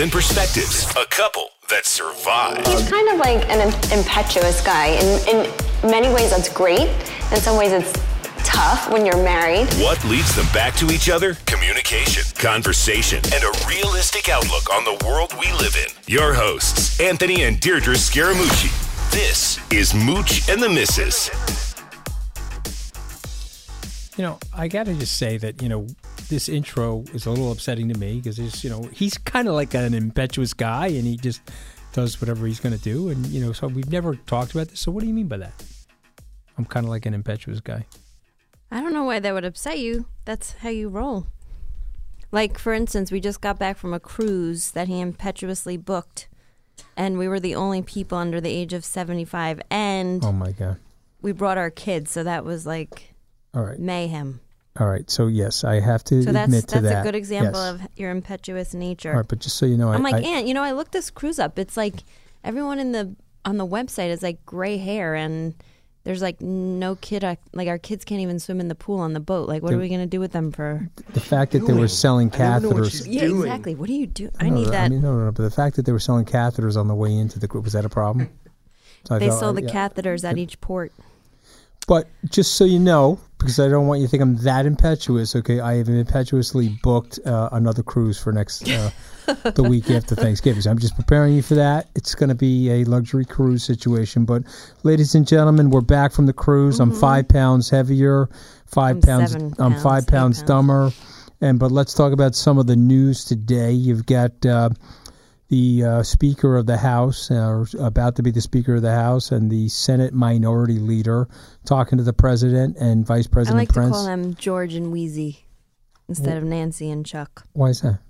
and perspectives, a couple that survive. He's kind of like an impetuous guy. In, in many ways, that's great. In some ways, it's tough when you're married. What leads them back to each other? Communication, conversation, and a realistic outlook on the world we live in. Your hosts, Anthony and Deirdre Scaramucci. This is Mooch and the Missus. You know, I got to just say that, you know, this intro is a little upsetting to me because it's, you know, he's kind of like an impetuous guy and he just does whatever he's going to do. And, you know, so we've never talked about this. So what do you mean by that? I'm kind of like an impetuous guy. I don't know why that would upset you. That's how you roll. Like, for instance, we just got back from a cruise that he impetuously booked, and we were the only people under the age of 75, and Oh, my God. we brought our kids, so that was like All right. mayhem. All right. So, yes, I have to So that's admit to that's that. a good example Yes. of your impetuous nature. All right. But just so you know, I'm I, like, I, Aunt, you know, I looked this cruise up. It's like everyone in the on the website is like gray hair, and there's like no kid. Like our kids can't even swim in the pool on the boat. Like, what are we gonna do with them for? the fact that they were selling I don't know what catheters. she's Yeah, doing. exactly. What do you do? I No, need that. I mean, no, no, no. But the fact that they were selling catheters on the way into the group was that a problem? So I they thought, sell uh, the yeah. catheters at each port. But just so you know, because I don't want you to think I'm that impetuous. Okay, I have impetuously booked uh, another cruise for next uh, the week after Thanksgiving. So I'm just preparing you for that. It's going to be a luxury cruise situation. But ladies and gentlemen, we're back from the cruise. I'm five pounds heavier, 5 Mm-hmm. I'm pounds. seven I'm five pounds pounds. dumber. And but let's talk about some of the news today. You've got. Uh, the uh, Speaker of the House, uh, or about to be the Speaker of the House, and the Senate Minority Leader talking to the President and Vice President. I like Prince. to call them George and Wheezy instead of Nancy and Chuck. Why is that?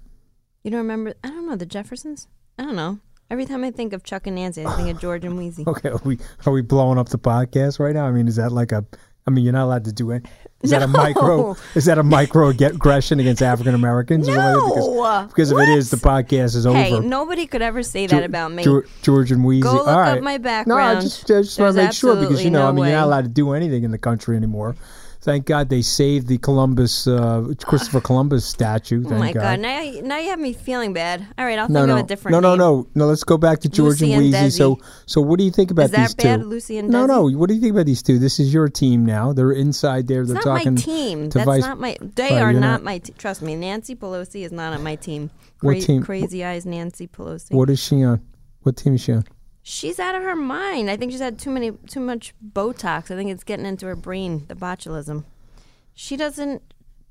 You don't remember? I don't know the Jeffersons. I don't know. Every time I think of Chuck and Nancy, I think of George and Wheezy. Okay, are we are we blowing up the podcast right now? I mean, is that like a? I mean, you're not allowed to do it. Is that a micro? Is that a micro aggression against African Americans? No! because, because if it is, the podcast is Hey, over. nobody could ever say that about me. Geor- George and Wheezy. Go look All up right. my No, I just, I just want to make sure because you know, I no mean, you're not allowed to do anything in the country anymore. Thank God they saved the Columbus, uh, Christopher Columbus statue. oh my God. God! Now, you- now you have me feeling bad. All right, I'll no, think no, of a different no, no, name. no, no. Let's go back to George Lucy and and Wheezy. So, so what do you think about Is that these bad, two? Lucy and no, no. What do you think about these two? This is your team now. They're inside there. They're It's not talking my team. That's Vice. not my. They Right, are not, not- my. T- trust me, Nancy Pelosi is not on my team. What team- Crazy eyes, Nancy Pelosi. What is she on? What team is she on? She's out of her mind. I think she's had too many, too much Botox. I think it's getting into her brain, the botulism. She doesn't.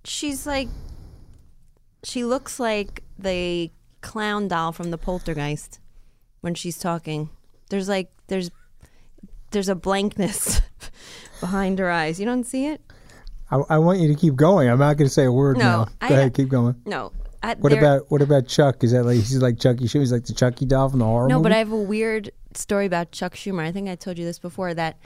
She's like. She looks like the clown doll from the Poltergeist when she's talking. There's like there's there's a blankness behind her eyes. You don't see it? I, I want you to keep going. I'm not going to say a word No, now. Go I- ahead, keep going. No. I, What about what about Chuck? Is that like he's like Chucky? He's like the Chucky doll from the horror No, movie? but I have a weird story about Chuck Schumer. I think I told you this before that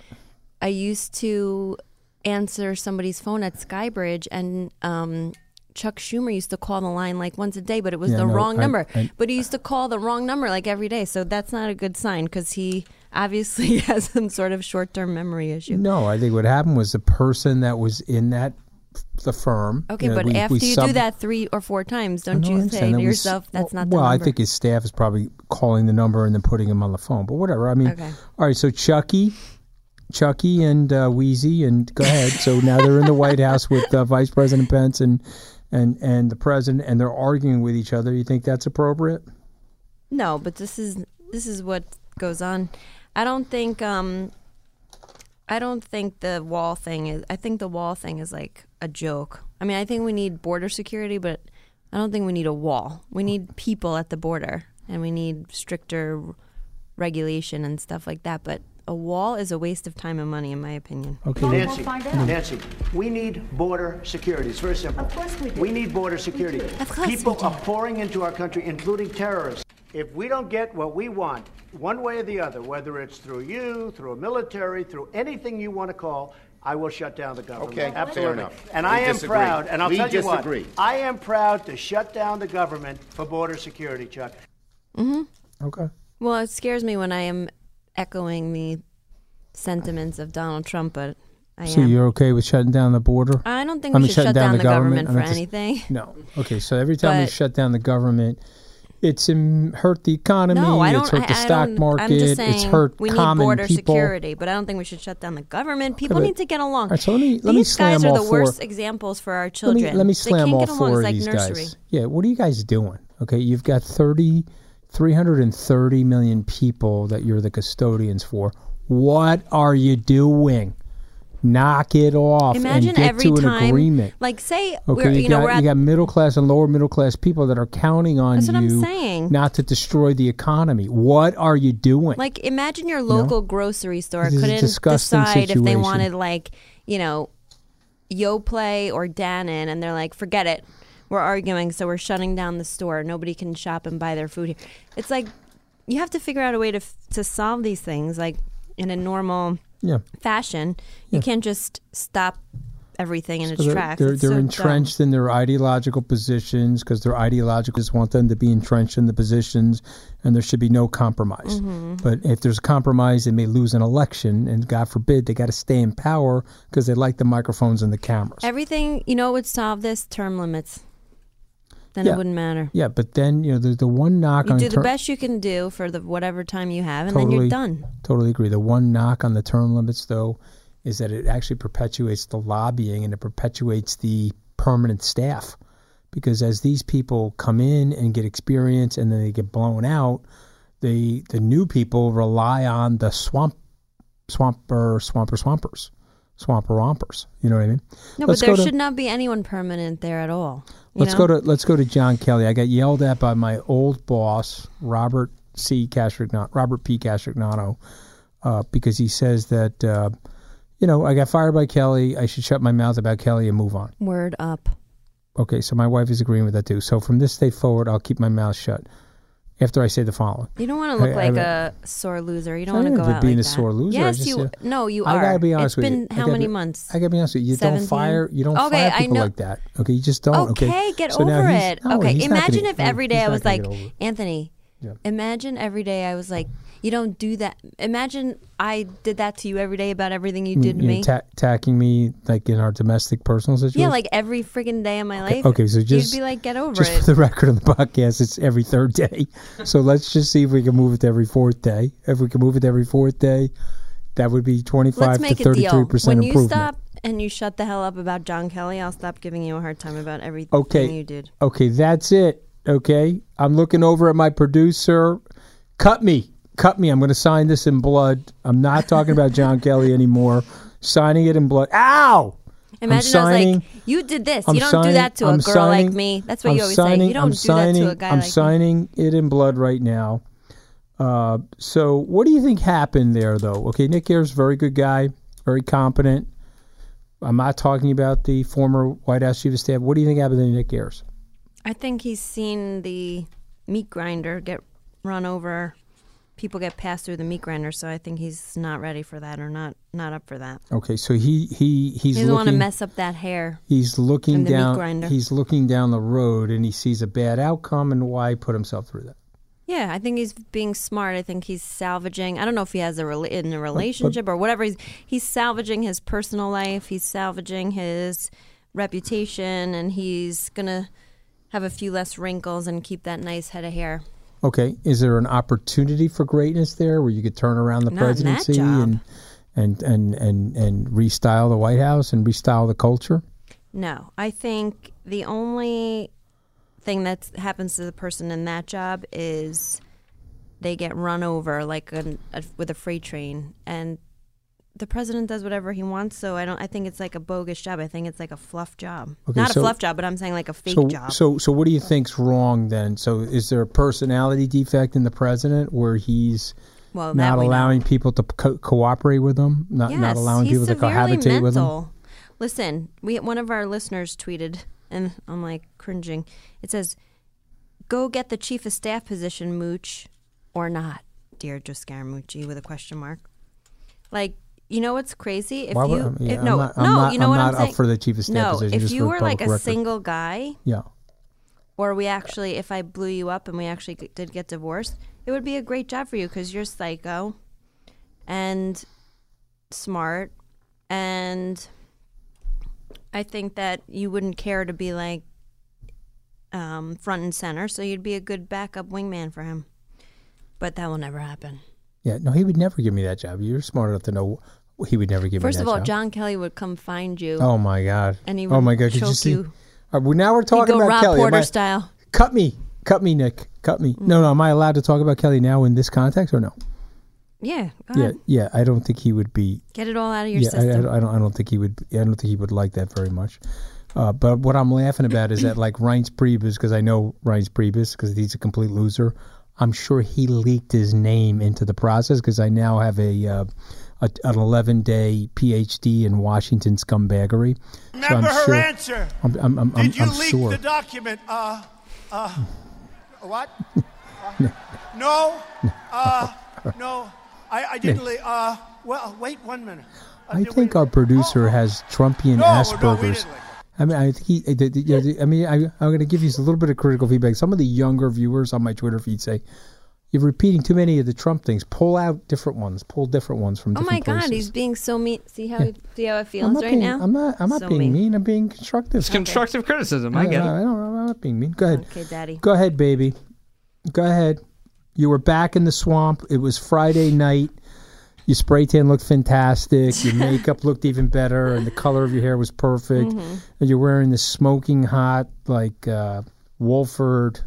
I used to answer somebody's phone at SkyBridge, and um, Chuck Schumer used to call the line like once a day, but it was Yeah, the no, wrong I- number. I- but he used to call the wrong number like every day, so that's not a good sign because he obviously has some sort of short-term memory issue. No, I think what happened was the person that was in that the firm. Okay, you know, but we- after we you sub- do that three or four times, don't you say to yourself, "That's not the well, number"? I think his staff is probably calling the number and then putting him on the phone. But whatever. I mean, Okay. all right. So Chucky, Chucky, and uh, Wheezy, and go ahead. so now they're in the White House with uh, Vice President Pence and and and the president, and they're arguing with each other. You think that's appropriate? No, but this is this is what goes on. I don't think um I don't think the wall thing is I think the wall thing is like a joke. I mean, I think we need border security, but I don't think we need a wall. We need people at the border and we need stricter regulation and stuff like that, but a wall is a waste of time and money in my opinion. Okay. Nancy, Nancy, we need border security. It's very simple. Of course we do. We need border security. Of course People we do. are pouring into our country, including terrorists. If we don't get what we want, one way or the other, whether it's through you, through a military, through anything you want to call, I will shut down the government. Okay, fair absolutely. enough. And We I am disagree. proud, and I'll We tell you disagree. what, I am proud to shut down the government for border security, Chuck. Mhm. Okay. Well, it scares me when I am echoing the sentiments of Donald Trump, but I So am. you're okay with shutting down the border? I don't think I we mean, should shut down the government I for just- anything. No. Okay. So every time we shut down the government, it's um, hurt the economy. No, I don't. It's hurt the I, I stock don't, market. I'm just saying it's hurt we need border people. security, but I don't think we should shut down the government. People but- need to get along. Right, so let me let me These slam guys are the four. worst examples for our Let children. me let me they slam can't all get along. four of like these nursery. guys. Yeah. What are you guys doing? Okay, you've got 30, 330 million people that you're the custodians for. What are you doing? Knock it off Imagine and get every to an time, agreement. like say Okay, we're you, you know got at you got middle class and lower middle class people that are counting on That's what I'm you saying. not to destroy the economy. What are you doing? Like, imagine your local grocery store This couldn't decide if they wanted, like, you know, Yoplait or Dannon, and they're like, forget it. We're arguing, so we're shutting down the store. Nobody can shop and buy their food here. It's like you have to figure out a way to to solve these things, like in a normal Yeah. fashion. You Yeah. can't just stop everything in its So they're, tracks. they're, It's they're so dumb. entrenched in their ideological positions because their ideologists want them to be entrenched in the positions, and there should be no compromise. Mhm. But if there's compromise, they may lose an election, and God forbid they got to stay in power because they like the microphones and the cameras. Everything, you know, would solve this term limits. Then Yeah. it wouldn't matter. Yeah, but then you know the the one knock on You on do the ter- best you can do for the whatever time you have, and then you're done. Totally agree. The one knock on the term limits, though, is that it actually perpetuates the lobbying and it perpetuates the permanent staff. Because as these people come in and get experience and then they get blown out, the the new people rely on the swamp swamper swamper swampers. Swamper rompers. You know what I mean? No, Let's but there to- should not be anyone permanent there at all. Let's know? go to let's go to John Kelly. I got yelled at by my old boss, Robert C. Castrignano, Robert P. Castrignano, uh, because he says that uh, you know I got fired by Kelly. I should shut my mouth about Kelly and move on. word up. Okay, so my wife is agreeing with that too. So from this day forward, I'll keep my mouth shut. After I say the following, You don't want to look I- I- like a sore loser. You don't want to go out being like a that. sore loser. Yes, just, you. no, you are. I gotta be honest it's with been you. I how gotta many be- months? I gotta be honest with you. You 17? don't fire. You don't Okay, fire I people know- like that. Okay, you just don't. Okay, Okay, get So over it. no, okay, imagine gonna- if every day I was like, get over it. Anthony. Yeah. Imagine every day I was like, you don't do that. Imagine I did that to you every day about everything you did to me. ta- attacking me like in our domestic personal situation. yeah, like every freaking day of my life. Okay, so just you'd be like, get over just it. Just for the record on the podcast, it's every third day. So let's just see if we can move it to every fourth day. If we can move it to every fourth day, that would be twenty Let's make to thirty deal. percent When you stop and you shut the hell up about John Kelly, I'll stop giving you a hard time about everything okay, you did. okay, that's it. Okay, I'm looking over at my producer. Cut me, cut me. I'm going to sign this in blood. I'm not talking about John Kelly anymore. Signing it in blood. Ow! I'm Imagine I was like, you did this. I'm you don't signing- do that to a I'm girl signing- like me. That's what I'm you always signing- say. You don't I'm do signing, that to a guy I'm like me. signing it in blood right now. Uh, so, what do you think happened there, though? Okay, Nick Ayers, very good guy, very competent. I'm not talking about the former White House chief of staff. What do you think happened to Nick Ayers? I think he's seen the meat grinder get run over. People get passed through the meat grinder, so I think he's not ready for that or not not up for that. Okay, so he he he's he doesn't want to mess up that hair. He's looking and the meat down. grinder. He's looking down the road, and he sees a bad outcome, and why put himself through that? Yeah, I think he's being smart. I think he's salvaging. I don't know if he has a in a relationship or whatever. He's he's salvaging his personal life. He's salvaging his reputation, and he's gonna have a few less wrinkles and keep that nice head of hair. Okay, is there an opportunity for greatness there, where you could turn around the Not presidency and and and and and restyle the White House and restyle the culture? No, I think the only thing that happens to the person in that job is they get run over like a, a, with a freight train, and the president does whatever he wants. So I don't. I think it's like a bogus job. I think it's like a fluff job, Okay, not so- a fluff job, but I'm saying like a fake so, job. so, so, what do you think's wrong then? So, is there a personality defect in the president where he's Well, not know. allowing people to co- cooperate with him, not not allowing people to cohabitate with him? Listen, we one of our listeners tweeted, and I'm like cringing. It says, "Go get the chief of staff position, Mooch, or not, Deirdre Scaramucci?" with a question mark. Like, you know what's crazy? If Why would- you um, yeah, if, I'm no not- I'm no, not- you know I'm what not I'm up saying? for the chief of staff no, position, if just you for were like public a record. single guy, Yeah. or we actually, if I blew you up and we actually g- did get divorced, it would be a great job for you because you're psycho and smart, and I think that you wouldn't care to be like um, front and center, so you'd be a good backup wingman for him. But that will never happen. Yeah, no, he would never give me that job. You're smart enough to know he would never give First of all, job. John Kelly would come find you. Oh my God! And he oh would my God! Could you see? you. Well, now we're talking about Rob Kelly. Porter I- style. Cut me, cut me, Nick, cut me. No, no. Am I allowed to talk about Kelly now in this context or no? Yeah, go Yeah, ahead. yeah. I don't think he would be. Get it all out of your yeah, I, I, system. don't- I don't. I don't think he would. I don't think he would like that very much. Uh, but what I'm laughing about is that like Reince Priebus, because I know Reince Priebus, because he's a complete loser. I'm sure he leaked his name into the process because I now have a, uh, a an 11 day PhD in Washington scumbaggery. So I'm Remember her sure- answer. I'm, I'm, I'm, Did you leak sure. the document? Uh, uh, what? Uh, no, uh, no, I, I didn't leak. Uh, well, wait one minute. I think our producer has Trumpian No, no, Asperger's. I mean, I think he. uh, the- the- you the- I mean, I, I'm going to give you a little bit of critical feedback. Some of the younger viewers on my Twitter feed say you're repeating too many of the Trump things. Pull out different ones. Pull different ones from Oh different my God, places. he's being so mean. See how Yeah. he, see how it feels right being, now. I'm not. I'm not So being mean. I'm being constructive. It's constructive criticism. I get I, it. I don't, I'm not being mean. Go ahead. Okay, Daddy. Go ahead, baby. Go ahead. You were back in the swamp. It was Friday night. Your spray tan looked fantastic. Your makeup looked even better, and the color of your hair was perfect. Mhm. And you're wearing this smoking hot, like uh, Wolford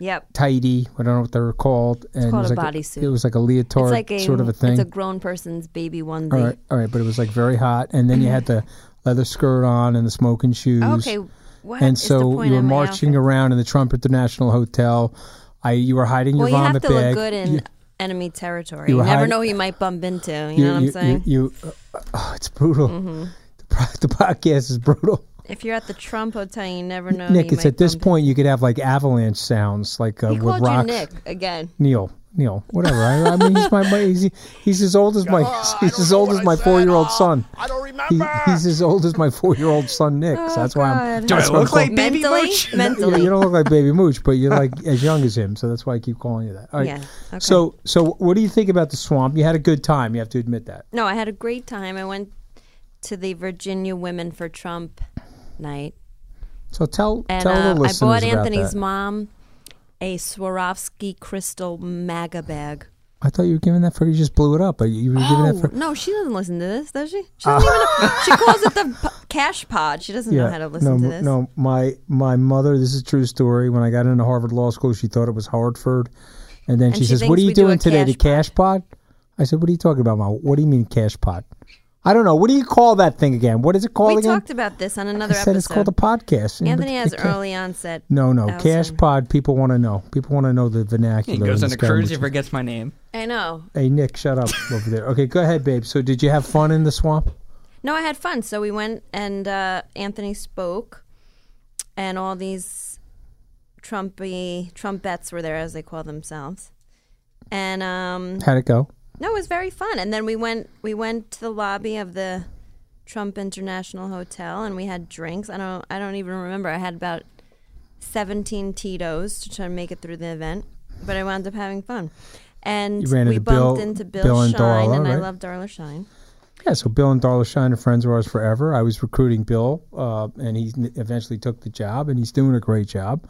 Yep. Tidy. I don't know what they were called. And called it was a like bodysuit. It was like a leotard It's like a sort of a thing. It's a grown person's baby onesie. all right, all right, but it was like very hot. And then you had the leather skirt on and the smoking shoes. Okay, what and is the so you were marching around in the Trump International Hotel. I you were hiding your Well, your you have to bag. look good in You- enemy territory. you You, never hiding- know who you might bump into. You, you- know what I'm saying? You, you- uh, oh, it's brutal. Mhm. The, the podcast is brutal. If you're at the Trump hotel, you never know. Nick, it's at this point you could have like avalanche sounds, like uh, He with called rocks. you Nick again. Neil, Neil, whatever. I, I mean, he's my, my he's, he's as old as my he's as old as my four year old son. I don't remember. he's as old as my four year old son Nick. so that's why I'm. God. that's why I'm calling- Mentally? Yeah, Mentally. you don't look like Baby Mooch, but you're like as young as him, so that's why I keep calling you that. All right. Yeah, okay. So, so what do you think about the swamp? You had a good time. You have to admit that. No, I had a great time. I went to the Virginia Women for Trump night. So tell And tell uh, the I bought Anthony's that. mom a Swarovski crystal MAGA bag. I thought you were giving that for you just blew it up, but you were giving that Oh, for no, she doesn't listen to this, does she? She doesn't even know. She calls it the p- cash pod. She doesn't know how to listen no, to this. No, my my mother. This is a true story. When I got into Harvard Law School, she thought it was Hartford, and then And she, she says, "What are you we do doing today? The cash cash pod?" I said, "What are you talking about, Mom? What do you mean cash pod?" I don't know. What do you call that thing again? What is it called we again? talked about this on another I said episode. it's called a podcast. Anthony has early onset. No, no, Alzheimer's. cash pod. People want to know. People want to know the vernacular. He goes in on a cruise, he forgets my name. I know. Hey Nick, shut up over there. Okay, go ahead, babe. So, did you have fun in the swamp? No, I had fun. So we went and uh, Anthony spoke, and all these Trumpy Trumpets were there, as they call themselves. And um, How'd it go? No, it was very fun. And then we went we went to the lobby of the Trump International Hotel, and we had drinks. I don't I don't even remember. I had about seventeen Tito's to try to make it through the event, but I wound up having fun. And we into bumped Bill- into Bill, Bill and Shine, Darla, and I love Darla Shine. Yeah, so Bill and Darla Shine are friends of ours forever. I was recruiting Bill, uh, and he eventually took the job, and he's doing a great job.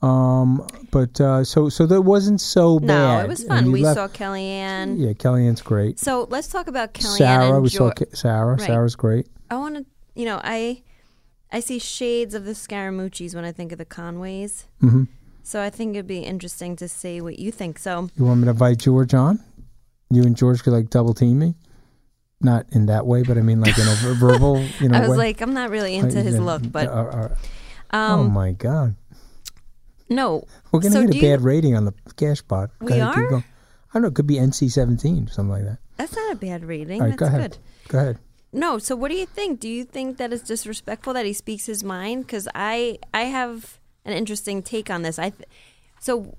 Um, but uh, so so that wasn't so bad. No, it was fun. We left- saw Kellyanne. Yeah, Kellyanne's great. So let's talk about Kellyanne Sarah, and we saw Ke- Sarah. Right. Sarah's great. I want to, you know, I I see shades of the Scaramucci's when I think of the Conways. hmm So I think it'd be interesting to see what you think. So You want me to invite George on? You and George could like double team me. Not in that way, but I mean like in a verbal. You know, I was way. like, I'm not really into Uh, his look, but uh, uh, um, oh my god, no. we're gonna so get a bad you- rating on the cash pod. We ahead, are? I don't know. It could be NC seventeen, something like that. That's not a bad rating. Right, That's go ahead. good. Go ahead. No, so what do you think? Do you think that it's disrespectful that he speaks his mind? Because I I have an interesting take on this. I th- so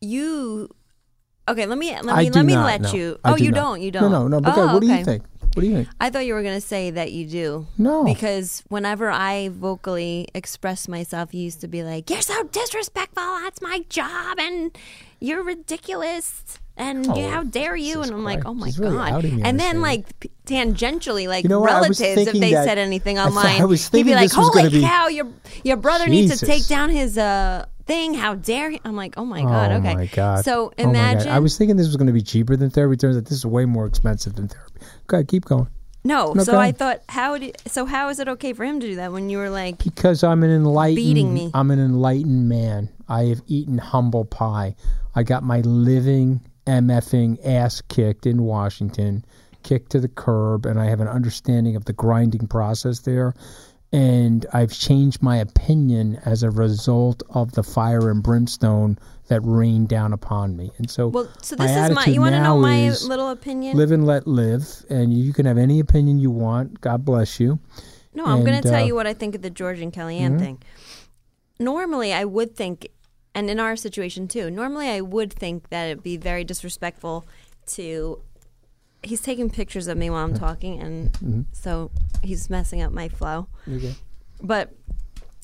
you okay? Let me let me let me not, let no. you. I oh, you not. don't. You don't. no, no, but go oh. What do you oh, think? What do you think? I thought you were going to say that you do. No. Because whenever I vocally express myself, you used to be like, "You're so disrespectful. That's my job, and you're ridiculous." And Oh, how dare you? And I'm like, oh my really god! outing me on and then like p- tangentially, like You know? I relatives, if they that- said anything I online, I was he'd be like, "Holy gonna be- cow! Your your brother needs to take down his uh thing. How dare he?" I'm like, oh my god! oh okay, my god. so oh imagine. Oh imagine. I was thinking this was going to be cheaper than therapy. Turns out this is way more expensive than therapy. Go ahead, keep going. no, so I thought, how did so how is it okay for him to do that when you were like, Because I'm an enlightened Beating me. I'm an enlightened man. I have eaten humble pie. I got my living MFing ass kicked in Washington, kicked to the curb, and I have an understanding of the grinding process there. And I've changed my opinion as a result of the fire and brimstone that rained down upon me. And so, well, so this is my. You want to know now my little opinion? live and let live, and you can have any opinion you want. God bless you. No, I'm going to tell uh, you what I think of the George and Kellyanne mhm. thing. Normally, I would think, and in our situation too, normally I would think that it'd be very disrespectful to. He's taking pictures of me while I'm talking, and Mhm. so he's messing up my flow. Okay. But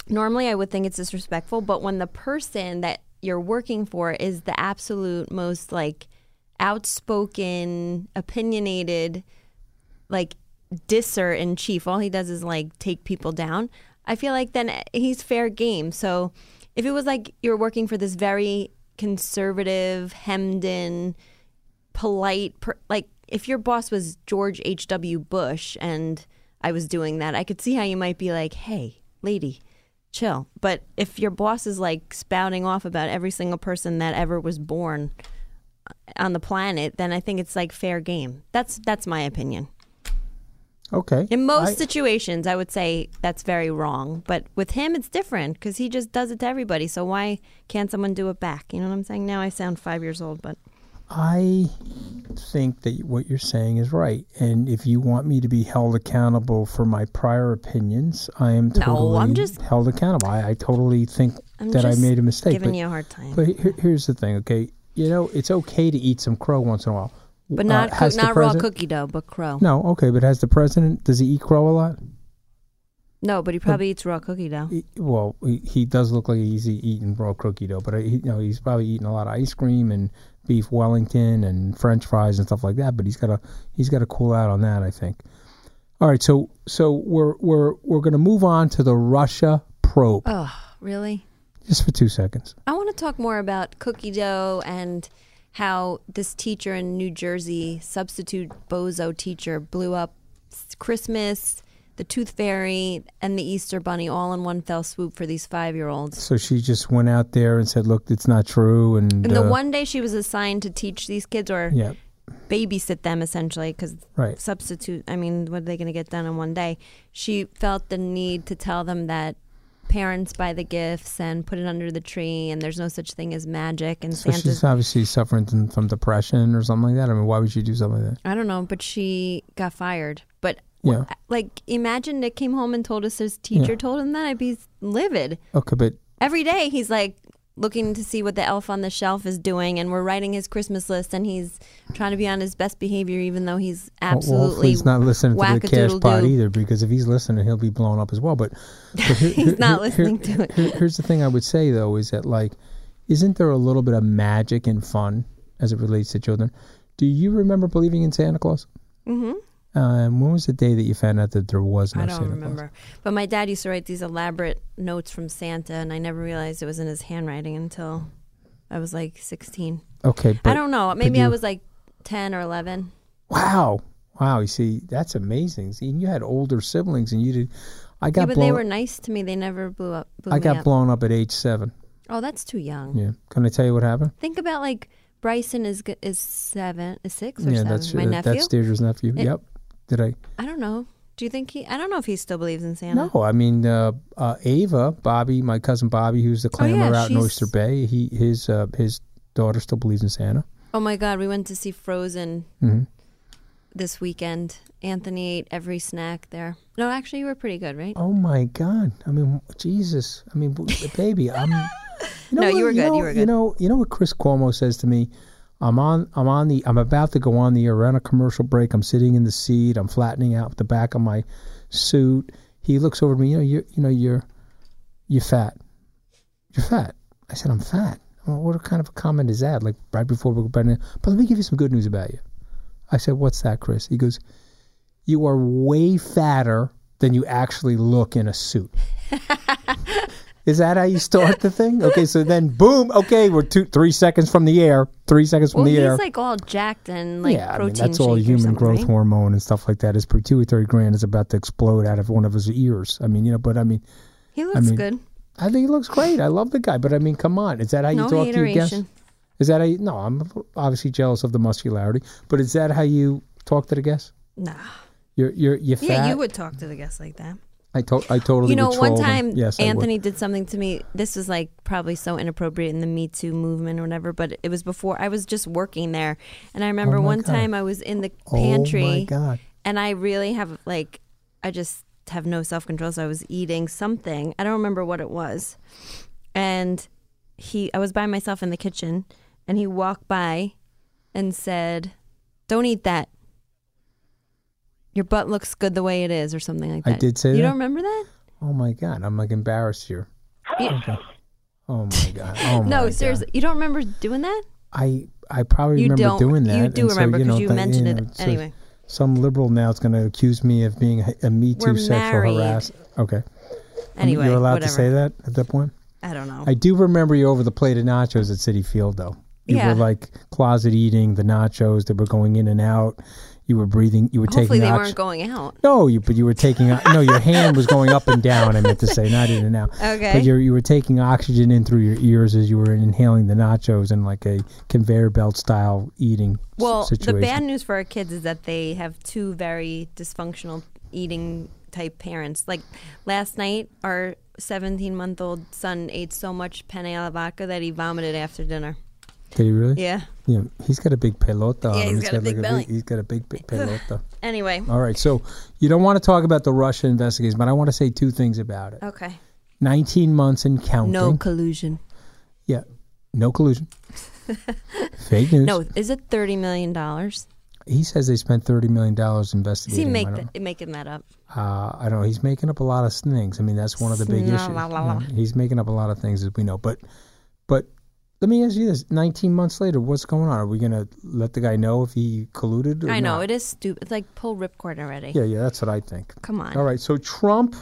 normally I would think it's disrespectful, but when the person that you're working for is the absolute most like outspoken, opinionated, like disser in chief, all he does is like take people down. I feel like then he's fair game. So if it was like you're working for this very conservative, hemmed in, polite, per- like if your boss was George H.W. Bush and I was doing that, I could see how you might be like, hey, lady, chill. But if your boss is like spouting off about every single person that ever was born uh, on the planet, then I think it's like fair game. That's that's my opinion. Okay. In most I- situations, I would say that's very wrong. But with him, it's different because he just does it to everybody. So why can't someone do it back? You know what I'm saying? Now I sound five years old, but I think that what you're saying is right. And if you want me to be held accountable for my prior opinions, I am totally No, I'm just- held accountable. I, I totally think I'm that I made a mistake. giving but, you a hard time. But here, here's the thing, okay? You know, it's okay to eat some crow once in a while. but Uh, not has not raw cookie dough, but crow. No, okay, but has the president, does he eat crow a lot? No, but he probably eats raw cookie dough. He- well, he, he does look like he's eating raw cookie dough, but he, you know, he's probably eating a lot of ice cream and beef Wellington and French fries and stuff like that. But he's got to he's got to cool out on that, I think. All right, so so we're we're we're going to move on to the Russia probe Oh, really? just for two seconds. I want to talk more about cookie dough and how this teacher in New Jersey, substitute bozo teacher, blew up Christmas, the Tooth Fairy, and the Easter Bunny all in one fell swoop for these five year olds. So she just went out there and said, "Look, it's not true." And, And the uh, one day she was assigned to teach these kids or Yeah. babysit them essentially because Right. substitute, I mean, what are they going to get done in one day? She felt the need to tell them that parents buy the gifts and put it under the tree and there's no such thing as magic and so Santa's she's obviously suffering from- from depression or something like that. I mean, why would she do something like that? I don't know, but she got fired. But Yeah. like, imagine Nick came home and told us his teacher Yeah. told him that. I'd be livid. Okay, but Every day he's like looking to see what the elf on the shelf is doing, and we're writing his Christmas list, and he's trying to be on his best behavior, even though he's Well, well, absolutely he's not listening to the cash pod either, because if he's listening, he'll be blown up as well. But, but here- He's here- not here- listening to it. here- here's the thing I would say though is that like, isn't there a little bit of magic and fun as it relates to children? Do you remember believing in Santa Claus? hmm Um, when was the day that you found out that there was no I don't Santa remember. But my dad used to write these elaborate notes from Santa, and I never realized it was in his handwriting until I was like 16. Okay, but, I don't know. Maybe I was like 10 or 11. Wow. Wow, you see, that's amazing. See, you had older siblings, and you did. I got yeah, but blown. they were nice to me. They never blew up. Blew I got up. blown up at age seven. Oh, that's too young. Yeah. Can I tell you what happened? Think about like Bryson is is seven, is six or yeah, seven. that's My uh, nephew. that's Deirdre's nephew. It- yep. Did I? I don't know. Do you think he? I don't know if he still believes in Santa. No, I mean uh, uh, Ava, Bobby, my cousin Bobby, who's the clammer Oh, yeah, out in Oyster Bay. He his uh, his daughter still believes in Santa. Oh my God, we went to see Frozen Mhm. this weekend. Anthony ate every snack there. No, actually, you were pretty good, right? Oh my God! I mean, Jesus! I mean, baby, I'm. You No, you what- were good, Know, you were good. You know, you know what Chris Cuomo says to me. I'm on. I'm on the. I'm about to go on the air on a commercial break. I'm sitting in the seat. I'm flattening out the back of my suit. He looks over to me. You know, you you know, you're you're fat. You're fat. I said, I'm fat. Well, what kind of a comment is that? Like right before we go back in. But let me give you some good news about you. I said, What's that, Chris? He goes, You are way fatter than you actually look in a suit. Is that how you start the thing? Okay, so then boom, okay, we're two three seconds from the air. Three seconds from well, the he's air. He's like all jacked and like yeah, I mean, that's all human growth right? hormone and stuff like that. His pituitary gland is about to explode out of one of his ears. I mean, you know, but I mean, He I looks mean, good. I think he looks great. I love the guy, but I mean, come on, is that how you No talk to your guests? Is that how you? No, I'm obviously jealous of the muscularity, but is that how you talk to the guests? Nah. You're you're you fat. Yeah, you would talk to the guests like that. I to- I totally. You know, one time yes, Anthony did something to me. This was like probably so inappropriate in the Me Too movement or whatever, but it was before I was just working there. And I remember Oh one God. time I was in the Oh my pantry. God. And I really have like, I just have no self control. So I was eating something. I don't remember what it was. And he, I was by myself in the kitchen and he walked by and said, Don't eat that. Your butt looks good the way it is, or something like that. I did say You that? don't remember that? Oh my god, I'm like embarrassed here. Okay. Oh my god. Oh my no, God. seriously, you don't remember doing that? I I probably You remember don't- doing that. you do and so, remember 'cause know, you that, mentioned it know, so anyway. Some liberal now is going to accuse me of being a, a Me Too We're sexual harass. Okay. Anyway, you're allowed whatever. to say that at that point. I don't know. I do remember you over the plate of nachos at Citi Field, though. You Yeah. were like closet eating the nachos that were going in and out. You were breathing. You were Hopefully taking. they ox- weren't going out. No, you but you were taking no. Your hand was going up and down. I meant to say, not in and out. Okay. But you you were taking oxygen in through your ears as you were inhaling the nachos in like a conveyor belt style eating Well, situation. the bad news for our kids is that they have two very dysfunctional eating type parents. Like last night, our 17 month old son ate so much penne alla vodka that he vomited after dinner. Did he really? Yeah. Yeah. He's got a big pelota. Yeah, him. he's got a big like belly. he's got a big big pelota. Anyway. All right. So you don't want to talk about the Russia investigation, but I want to say two things about it. Okay. 19 months and counting. No collusion. Yeah. No collusion. Fake news. No, is it $30 million? He says they spent $30 million Is he investigating. make don't- making that up? Uh, I don't know. He's making up a lot of things. I mean, that's one of the big issues. He's making up a lot of things, as we know. But, but let me ask you this: nineteen months later, what's going on? Are we going to let the guy know if he colluded? Or I know, not? it is stupid. It's like pull ripcord already. Yeah, yeah, that's what I think. Come on. All right, so Trump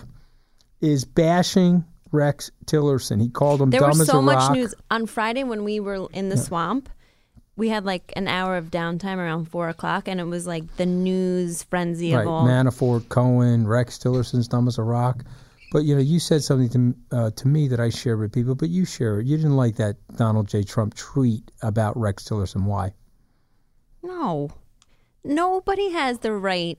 is bashing Rex Tillerson. He called him There dumb was as so a much rock. news on Friday when we were in the swamp. We had like an hour of downtime around four o'clock, and it was like the news frenzy Right, of all. Manafort, Cohen, Rex Tillerson's dumb as a rock. But you know, you said something to uh, to me that I share with people, but you share it. You didn't like that Donald J. Trump tweet about Rex Tillerson. Why? No, nobody has the right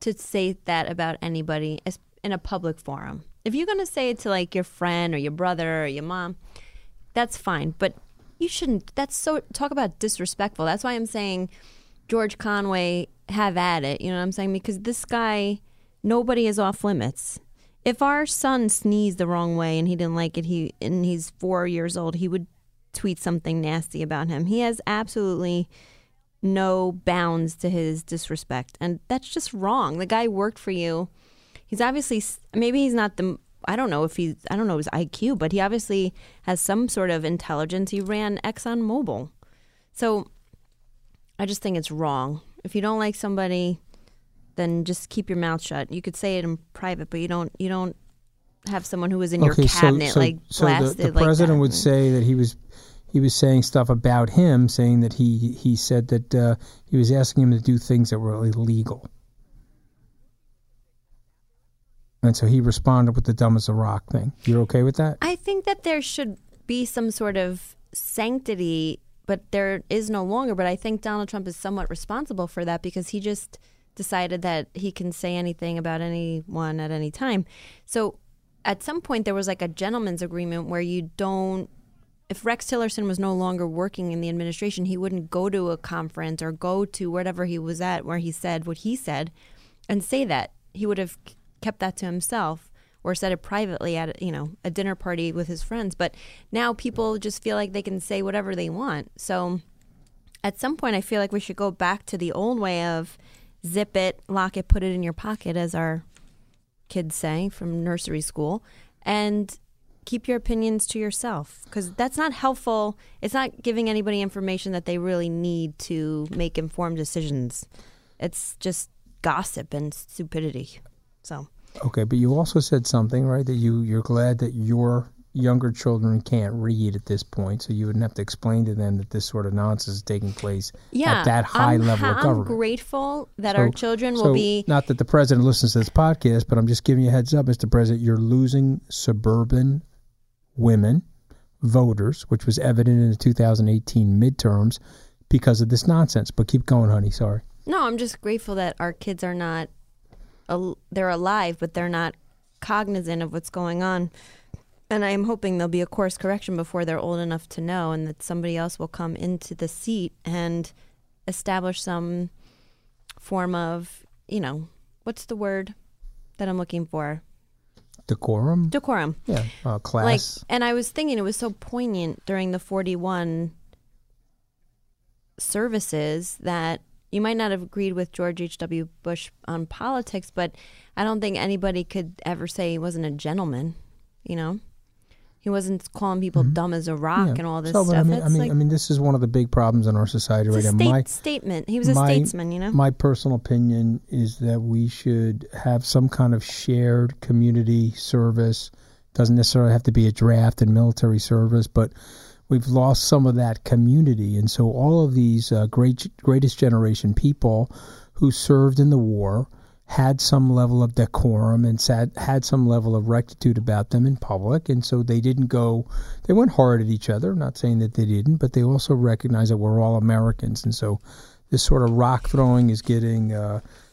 to say that about anybody in a public forum. If you're gonna say it to like your friend or your brother or your mom, that's fine. But you shouldn't. That's so talk about disrespectful. That's why I'm saying George Conway have at it. You know what I'm saying? Because this guy, nobody is off limits. If our son sneezed the wrong way and he didn't like it, he and he's four years old, he would tweet something nasty about him. He has absolutely no bounds to his disrespect, and that's just wrong. The guy worked for you. He's obviously maybe he's not the. I don't know if he's. I don't know his IQ, but he obviously has some sort of intelligence. He ran Exxon Mobil, so I just think it's wrong. If you don't like somebody, then just keep your mouth shut. You could say it in private, but you don't. You don't have someone who was in your cabinet like so blasted the, the like president that. would say that he was he was saying stuff about him, saying that he he said that uh, he was asking him to do things that were illegal. And so he responded with the dumb as a rock thing. You're okay with that? I think that there should be some sort of sanctity, but there is no longer. But I think Donald Trump is somewhat responsible for that because he just decided that he can say anything about anyone at any time. So at some point, there was like a gentleman's agreement where you don't. If Rex Tillerson was no longer working in the administration, he wouldn't go to a conference or go to wherever he was at where he said what he said and say that. He would have kept that to himself or said it privately at you know a dinner party with his friends but now people just feel like they can say whatever they want so at some point i feel like we should go back to the old way of zip it lock it put it in your pocket as our kids say from nursery school and keep your opinions to yourself. Because that's not helpful. It's not giving anybody information that they really need to make informed decisions. It's just gossip and stupidity. So Okay, but you also said something, right? That you you're glad that your younger children can't read at this point, so you wouldn't have to explain to them that this sort of nonsense is taking place yeah, at that high I'm, level I'm of government. grateful that So- our children will so be. Not that the president listens to this podcast, but I'm just giving you a heads up, Mr. President. You're losing suburban women voters, which was evident in the 2018 midterms because of this nonsense. But keep going, honey. Sorry. No, I'm just grateful that our kids are not. al- They're alive, but they're not cognizant of what's going on. And I'm hoping there'll be a course correction before they're old enough to know, and that somebody else will come into the seat and establish some form of, you know, what's the word that I'm looking for? Decorum. Decorum. Yeah. Uh, class. Like, and I was thinking it was so poignant during the 41 services that you might not have agreed with George H.W. Bush on politics, but I don't think anybody could ever say he wasn't a gentleman, you know? He wasn't calling people dumb as a rock Mm-hmm. Yeah. and all this So, stuff. I mean, I mean, like, I mean, this is one of the big problems in our society right a now. state My statement. He was a my- statesman, you know? My personal opinion is that we should have some kind of shared community service. Doesn't necessarily have to be a draft and military service, but we've lost some of that community, and so all of these uh, great greatest generation people who served in the war had some level of decorum and sat, had some level of rectitude about them in public, and so they didn't go. They went hard at each other. Not saying that they didn't, but they also recognized that we're all Americans, and so this sort of rock throwing is getting uh,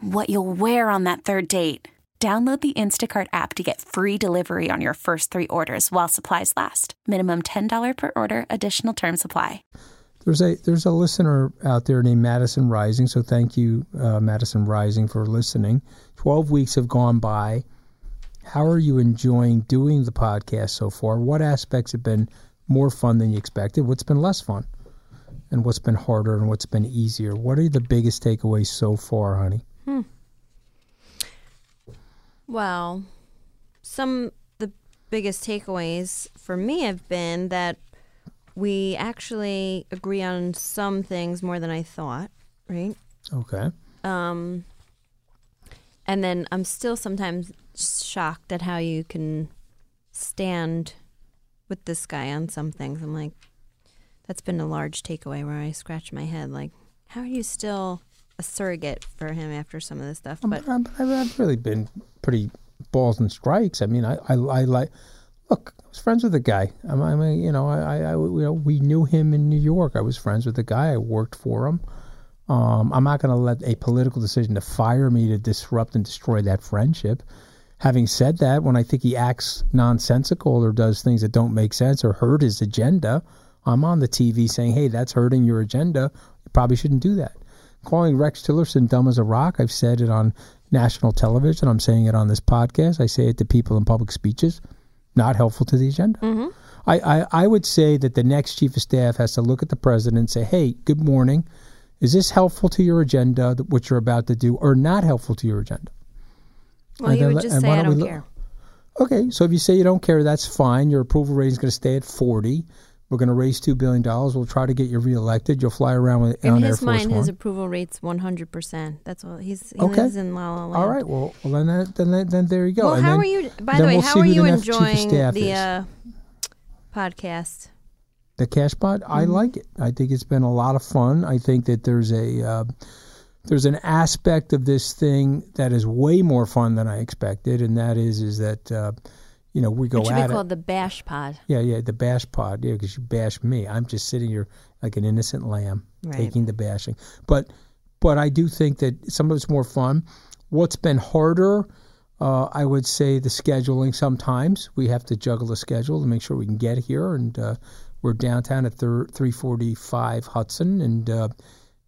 what you'll wear on that third date. Download the Instacart app to get free delivery on your first three orders while supplies last. Minimum $10 per order, additional term supply. There's a there's a listener out there named Madison Rising, so thank you, uh, Madison Rising, for listening. Twelve weeks have gone by. How are you enjoying doing the podcast so far? What aspects have been more fun than you expected? What's been less fun? And what's been harder and what's been easier? What are the biggest takeaways so far, honey? Hmm. Well, some the biggest takeaways for me have been that we actually agree on some things more than I thought, right? Okay. Um, and then I'm still sometimes shocked at how you can stand with this guy on some things. I'm like, that's been a large takeaway where I scratch my head, like, how are you still a surrogate for him after some of this stuff? But But I've, I've really been pretty balls and strikes. I mean, I, I, I like. Look, I was friends with the guy. I mean, you know, I, I, I- you know, we knew him in New York. I was friends with the guy. I worked for him. Um, I'm not going to let a political decision to fire me to disrupt and destroy that friendship. Having said that, when I think he acts nonsensical or does things that don't make sense or hurt his agenda, I'm on the TV saying, "Hey, that's hurting your agenda. You probably shouldn't do that." Calling Rex Tillerson dumb as a rock. I've said it on national television. I'm saying it on this podcast. I say it to people in public speeches. Not helpful to the agenda. Mm-hmm. I, I, I would say that the next chief of staff has to look at the president and say, hey, good morning. Is this helpful to your agenda, what you're about to do, or not helpful to your agenda? Well, And you then would just say, I don't don't look- care. Okay, so if you say you don't care, that's fine. Your approval rating is going to stay at 40. We're going to raise $2 billion. We'll try to get you reelected. You'll fly around with, In on Air his Force mind, his One. approval rate's 100%. That's all. He's, he Okay. lives in La La Land. All right, well, well then, that, then, that- then there you go. Well, And how then- are you, by then the way, we'll how see are who you the next chief of enjoying staff the is. uh, podcast? The cash pod, I Mm-hmm. like it. I think it's been a lot of fun. I think that there's a uh, there's an aspect of this thing that is way more fun than I expected, and that is is that uh, you know we go it should at be it. called the Bash Pod. Yeah, yeah, the bash pod. Yeah, because you bash me. I'm just sitting here like an innocent lamb Right. taking the bashing. But but I do think that some of it's more fun. What's been harder, uh, I would say, the scheduling. Sometimes we have to juggle the schedule to make sure we can get here, and uh, we're downtown at thir- 345 Hudson, and uh,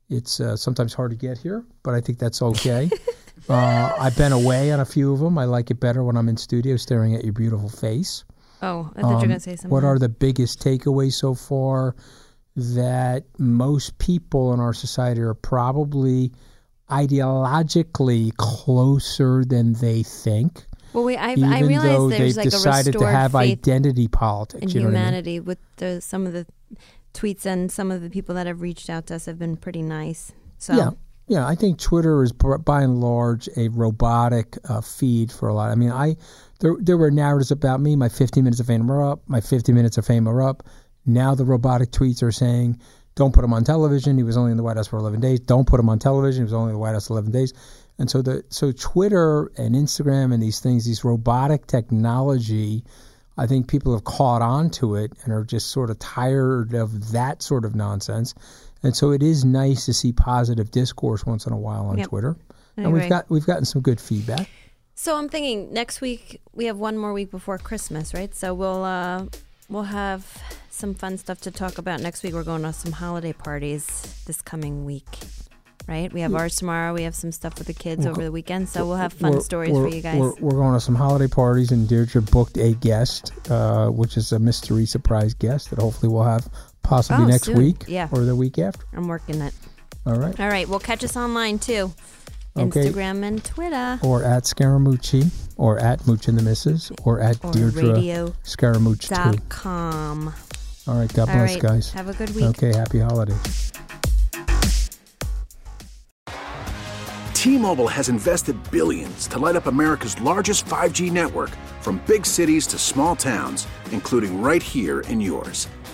it's uh, sometimes hard to get here, but I think that's okay. uh, I've been away on a few of them. I like it better when I'm in studio, staring at your beautiful face. Oh, I thought you were Um, going to say something. What are the biggest takeaways so far? That most people in our society are probably ideologically closer than they think. Well, we, I, I realize they've there's like a decided to restored have faith identity politics. in know what I mean? humanity with the, some of the tweets and some of the people that have reached out to us have been pretty nice. So Yeah, yeah. I think Twitter is by and large a robotic uh, feed for a lot. I mean, I there there were narratives about me. My 15 minutes of fame are up. My 50 minutes of fame are up. Now the robotic tweets are saying, "Don't put him on television. He was only in the White House for 11 days. Don't put him on television. He was only in the White House 11 days." And so the so Twitter and Instagram and these things, these robotic technology. I think people have caught on to it and are just sort of tired of that sort of nonsense. And so it is nice to see positive discourse once in a while on Yep. Twitter. I and we've got we've gotten some good feedback. So I'm thinking next week we have one more week before Christmas, right? So we'll uh, we'll have some fun stuff to talk about next week. We're going to some holiday parties this coming week, right? We have ours tomorrow. We have some stuff with the kids We're over the weekend, so we'll have fun stories for you guys. We're, we're going to some holiday parties, and Deidre booked a guest, uh, which is a mystery surprise guest that hopefully we'll have possibly Oh, next soon. week Yeah. or the week after. I'm working it. All right. All right. Well, catch us online too, Okay. Instagram and Twitter. Or at Scaramucci, or at Mooch and the Misses, or at Or Deidre radio Scaramucci too. dot com. All right. God All bless, right, guys. have a good week. Okay. Happy holidays. T-Mobile has invested billions to light up America's largest 5G network from big cities to small towns, including right here in yours.